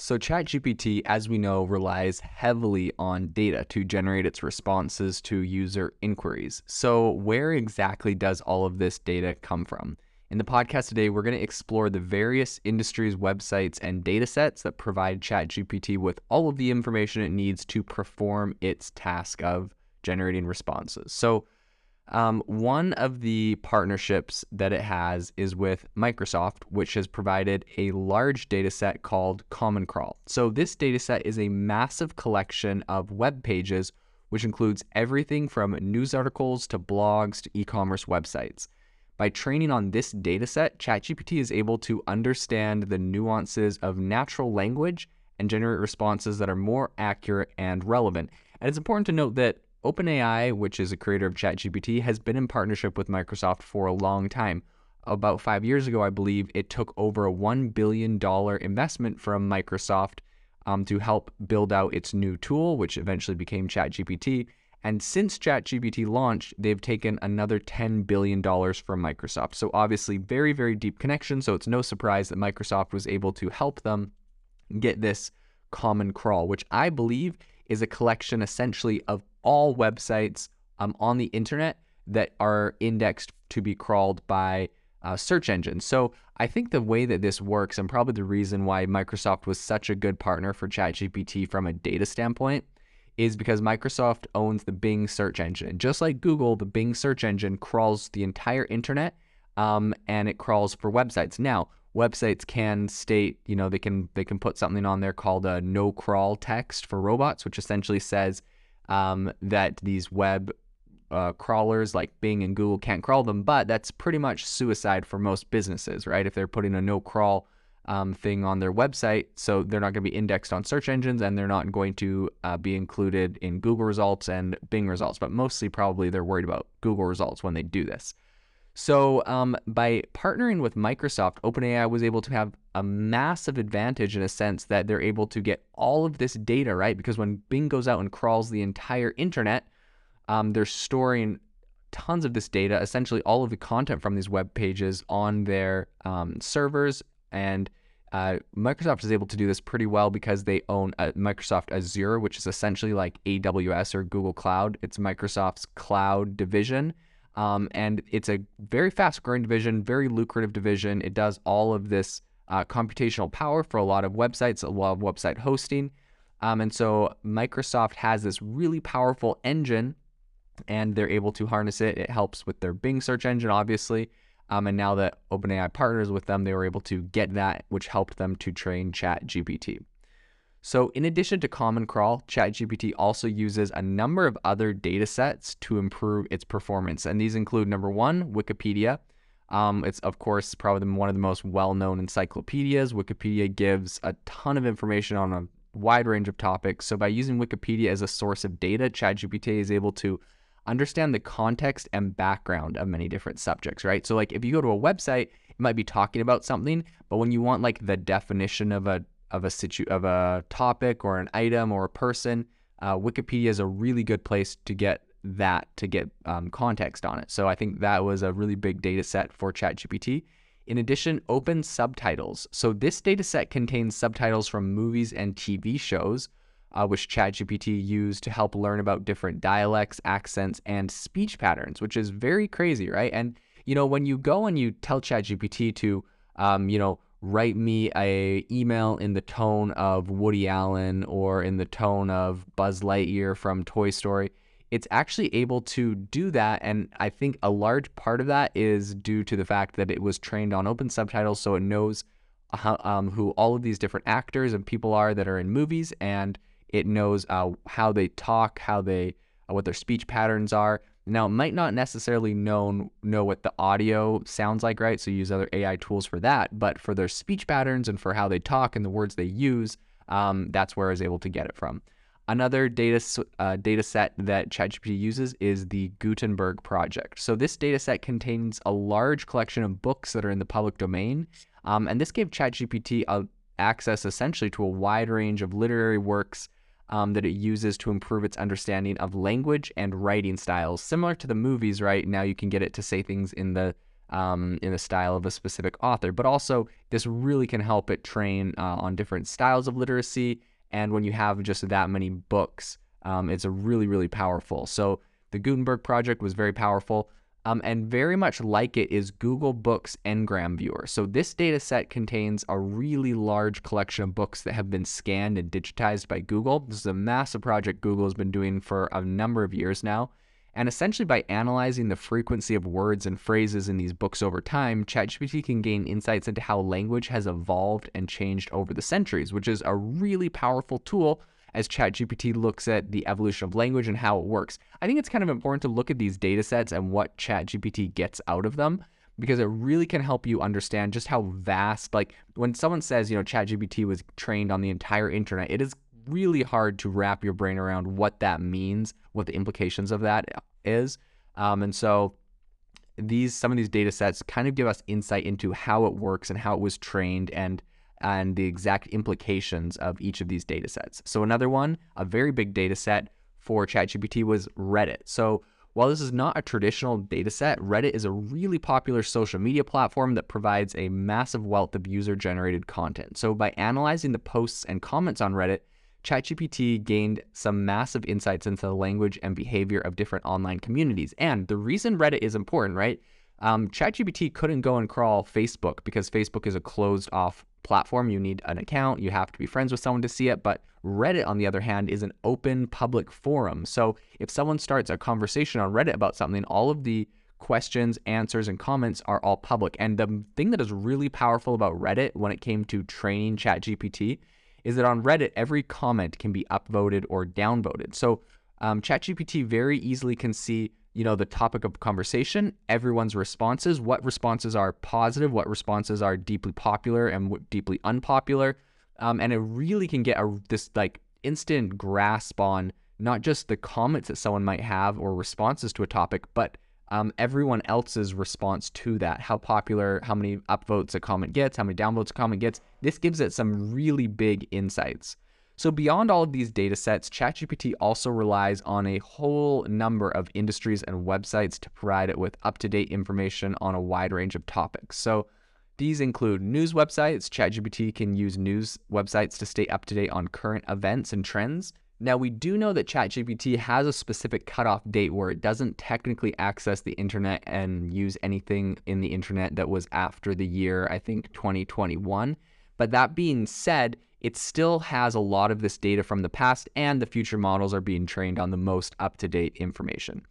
So, ChatGPT, as we know, relies heavily on data to generate its responses to user inquiries. So, where exactly does all of this data come from? In the podcast today, we're going to explore the various industries, websites, and data sets that provide ChatGPT with all of the information it needs to perform its task of generating responses. So, um, one of the partnerships that it has is with Microsoft, which has provided a large data set called Common Crawl. So, this data set is a massive collection of web pages, which includes everything from news articles to blogs to e commerce websites. By training on this data set, ChatGPT is able to understand the nuances of natural language and generate responses that are more accurate and relevant. And it's important to note that OpenAI, which is a creator of ChatGPT, has been in partnership with Microsoft for a long time. About five years ago, I believe it took over a $1 billion investment from Microsoft um, to help build out its new tool, which eventually became ChatGPT. And since ChatGPT launched, they've taken another $10 billion from Microsoft. So, obviously, very, very deep connection. So, it's no surprise that Microsoft was able to help them get this common crawl, which I believe is a collection essentially of all websites um, on the internet that are indexed to be crawled by uh, search engines. So I think the way that this works, and probably the reason why Microsoft was such a good partner for ChatGPT from a data standpoint, is because Microsoft owns the Bing search engine. Just like Google, the Bing search engine crawls the entire internet um, and it crawls for websites. Now, websites can state, you know, they can they can put something on there called a no crawl text for robots, which essentially says um, that these web uh, crawlers like Bing and Google can't crawl them, but that's pretty much suicide for most businesses, right? If they're putting a no crawl um, thing on their website, so they're not going to be indexed on search engines and they're not going to uh, be included in Google results and Bing results, but mostly probably they're worried about Google results when they do this. So, um, by partnering with Microsoft, OpenAI was able to have a massive advantage in a sense that they're able to get all of this data, right? Because when Bing goes out and crawls the entire internet, um, they're storing tons of this data, essentially all of the content from these web pages on their um, servers. And uh, Microsoft is able to do this pretty well because they own Microsoft Azure, which is essentially like AWS or Google Cloud. It's Microsoft's cloud division. Um, and it's a very fast growing division, very lucrative division. It does all of this uh, computational power for a lot of websites, a lot of website hosting. Um, and so Microsoft has this really powerful engine and they're able to harness it. It helps with their Bing search engine, obviously. Um, and now that OpenAI partners with them, they were able to get that, which helped them to train ChatGPT. So, in addition to Common Crawl, ChatGPT also uses a number of other data sets to improve its performance. And these include number one, Wikipedia. Um, it's, of course, probably one of the most well known encyclopedias. Wikipedia gives a ton of information on a wide range of topics. So, by using Wikipedia as a source of data, ChatGPT is able to understand the context and background of many different subjects, right? So, like if you go to a website, it might be talking about something, but when you want like the definition of a of a situ of a topic or an item or a person, uh, Wikipedia is a really good place to get that to get um, context on it. So I think that was a really big data set for ChatGPT. In addition, open subtitles. So this data set contains subtitles from movies and TV shows, uh, which ChatGPT used to help learn about different dialects, accents, and speech patterns, which is very crazy, right? And you know, when you go and you tell ChatGPT to, um, you know, write me a email in the tone of Woody Allen or in the tone of Buzz Lightyear from Toy Story. It's actually able to do that, and I think a large part of that is due to the fact that it was trained on open subtitles, so it knows how, um, who all of these different actors and people are that are in movies, and it knows uh, how they talk, how they, uh, what their speech patterns are. Now, it might not necessarily know, know what the audio sounds like, right? So use other AI tools for that. But for their speech patterns and for how they talk and the words they use, um, that's where I was able to get it from. Another data, uh, data set that ChatGPT uses is the Gutenberg project. So this data set contains a large collection of books that are in the public domain. Um, and this gave ChatGPT a, access essentially to a wide range of literary works um, that it uses to improve its understanding of language and writing styles. Similar to the movies, right? Now you can get it to say things in the um, in the style of a specific author. But also, this really can help it train uh, on different styles of literacy. And when you have just that many books, um, it's a really, really powerful. So the Gutenberg project was very powerful. Um, and very much like it is Google Books Ngram Viewer. So this data set contains a really large collection of books that have been scanned and digitized by Google. This is a massive project Google has been doing for a number of years now. And essentially, by analyzing the frequency of words and phrases in these books over time, ChatGPT can gain insights into how language has evolved and changed over the centuries, which is a really powerful tool as ChatGPT looks at the evolution of language and how it works. I think it's kind of important to look at these data sets and what ChatGPT gets out of them because it really can help you understand just how vast, like when someone says, you know, ChatGPT was trained on the entire internet, it is really hard to wrap your brain around what that means, what the implications of that is. Um, and so these some of these data sets kind of give us insight into how it works and how it was trained and and the exact implications of each of these data sets. So another one, a very big data set for ChatGPT was Reddit. So while this is not a traditional data set, Reddit is a really popular social media platform that provides a massive wealth of user generated content. So by analyzing the posts and comments on Reddit, ChatGPT gained some massive insights into the language and behavior of different online communities. And the reason Reddit is important, right? Um, ChatGPT couldn't go and crawl Facebook because Facebook is a closed off platform. You need an account, you have to be friends with someone to see it. But Reddit, on the other hand, is an open public forum. So if someone starts a conversation on Reddit about something, all of the questions, answers, and comments are all public. And the thing that is really powerful about Reddit when it came to training ChatGPT is that on Reddit, every comment can be upvoted or downvoted. So um, ChatGPT very easily can see you know the topic of conversation everyone's responses what responses are positive what responses are deeply popular and deeply unpopular. Um, and it really can get a, this like instant grasp on not just the comments that someone might have or responses to a topic but um, everyone else's response to that. How popular how many upvotes a comment gets how many downvotes a comment gets. This gives it some really big insights so beyond all of these data sets, ChatGPT also relies on a whole number of industries and websites to provide it with up-to-date information on a wide range of topics. So these include news websites. ChatGPT can use news websites to stay up to date on current events and trends. Now, we do know that ChatGPT has a specific cutoff date where it doesn't technically access the internet and use anything in the internet that was after the year, I think, 2021. But that being said, it still has a lot of this data from the past, and the future models are being trained on the most up to date information.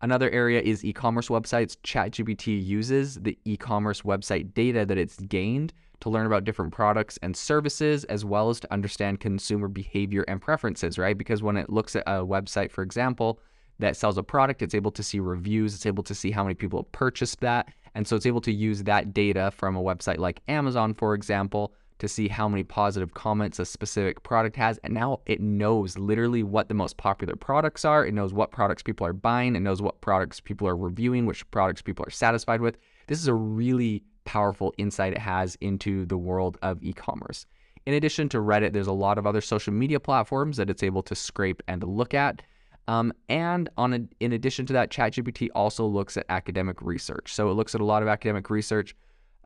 Another area is e commerce websites. ChatGPT uses the e commerce website data that it's gained to learn about different products and services, as well as to understand consumer behavior and preferences, right? Because when it looks at a website, for example, that sells a product, it's able to see reviews, it's able to see how many people have purchased that. And so it's able to use that data from a website like Amazon, for example, to see how many positive comments a specific product has. And now it knows literally what the most popular products are. It knows what products people are buying. It knows what products people are reviewing, which products people are satisfied with. This is a really powerful insight it has into the world of e commerce. In addition to Reddit, there's a lot of other social media platforms that it's able to scrape and look at. Um, and on a, in addition to that, ChatGPT also looks at academic research. So it looks at a lot of academic research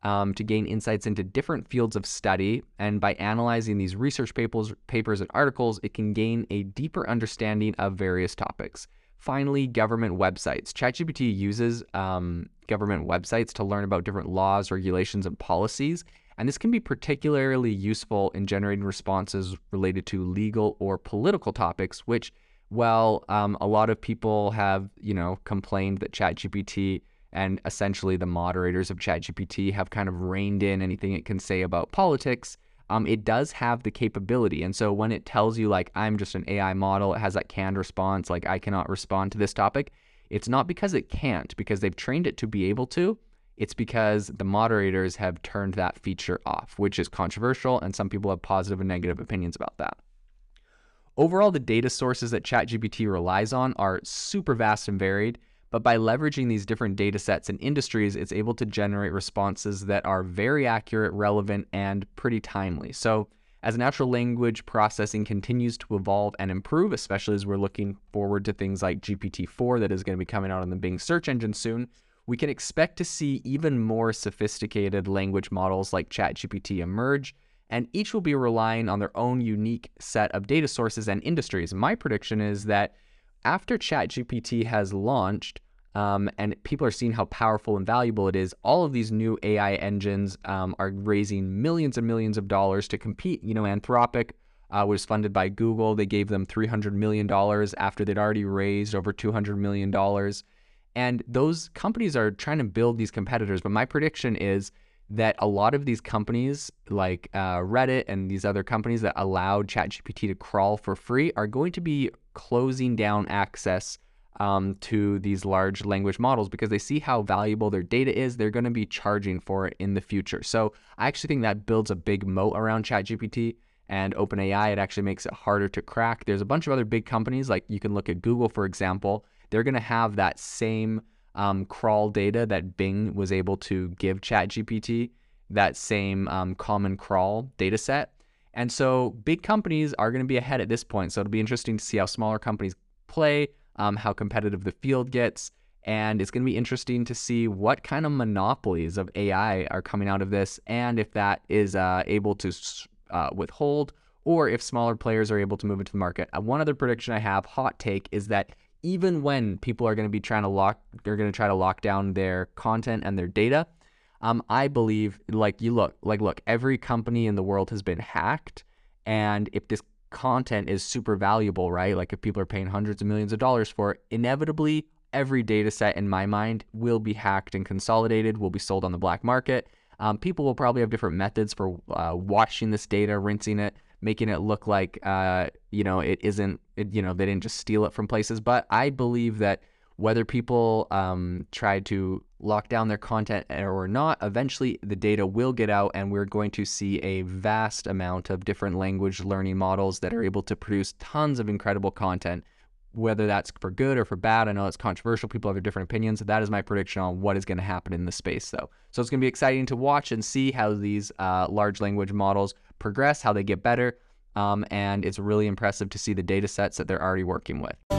um, to gain insights into different fields of study. And by analyzing these research papers, papers and articles, it can gain a deeper understanding of various topics. Finally, government websites. ChatGPT uses um, government websites to learn about different laws, regulations, and policies. And this can be particularly useful in generating responses related to legal or political topics, which, well, um, a lot of people have, you know, complained that ChatGPT and essentially the moderators of ChatGPT have kind of reined in anything it can say about politics. Um, it does have the capability. And so when it tells you, like, I'm just an AI model, it has that canned response, like, I cannot respond to this topic, it's not because it can't, because they've trained it to be able to. It's because the moderators have turned that feature off, which is controversial, and some people have positive and negative opinions about that. Overall, the data sources that ChatGPT relies on are super vast and varied, but by leveraging these different data sets and industries, it's able to generate responses that are very accurate, relevant, and pretty timely. So, as natural language processing continues to evolve and improve, especially as we're looking forward to things like GPT 4 that is going to be coming out on the Bing search engine soon, we can expect to see even more sophisticated language models like ChatGPT emerge, and each will be relying on their own unique set of data sources and industries. My prediction is that after ChatGPT has launched, um, and people are seeing how powerful and valuable it is. All of these new AI engines um, are raising millions and millions of dollars to compete. You know, Anthropic uh, was funded by Google. They gave them $300 million after they'd already raised over $200 million. And those companies are trying to build these competitors. But my prediction is that a lot of these companies, like uh, Reddit and these other companies that allowed ChatGPT to crawl for free, are going to be closing down access um, to these large language models because they see how valuable their data is. They're going to be charging for it in the future. So I actually think that builds a big moat around ChatGPT and OpenAI. It actually makes it harder to crack. There's a bunch of other big companies, like you can look at Google, for example. They're going to have that same um, crawl data that Bing was able to give ChatGPT, that same um, common crawl data set. And so big companies are going to be ahead at this point. So it'll be interesting to see how smaller companies play um, how competitive the field gets. And it's going to be interesting to see what kind of monopolies of AI are coming out of this and if that is uh, able to uh, withhold or if smaller players are able to move into the market. Uh, one other prediction I have, hot take, is that even when people are going to be trying to lock, they're going to try to lock down their content and their data. Um, I believe, like you look, like look, every company in the world has been hacked, and if this content is super valuable, right? Like if people are paying hundreds of millions of dollars for it, inevitably every data set in my mind will be hacked and consolidated, will be sold on the black market. Um, people will probably have different methods for uh, washing this data, rinsing it, making it look like uh, you know it isn't. It, you know they didn't just steal it from places. But I believe that whether people um, try to lock down their content or not, eventually the data will get out, and we're going to see a vast amount of different language learning models that are able to produce tons of incredible content. Whether that's for good or for bad, I know it's controversial. People have different opinions. That is my prediction on what is going to happen in the space, though. So it's going to be exciting to watch and see how these uh, large language models progress, how they get better. Um, and it's really impressive to see the data sets that they're already working with.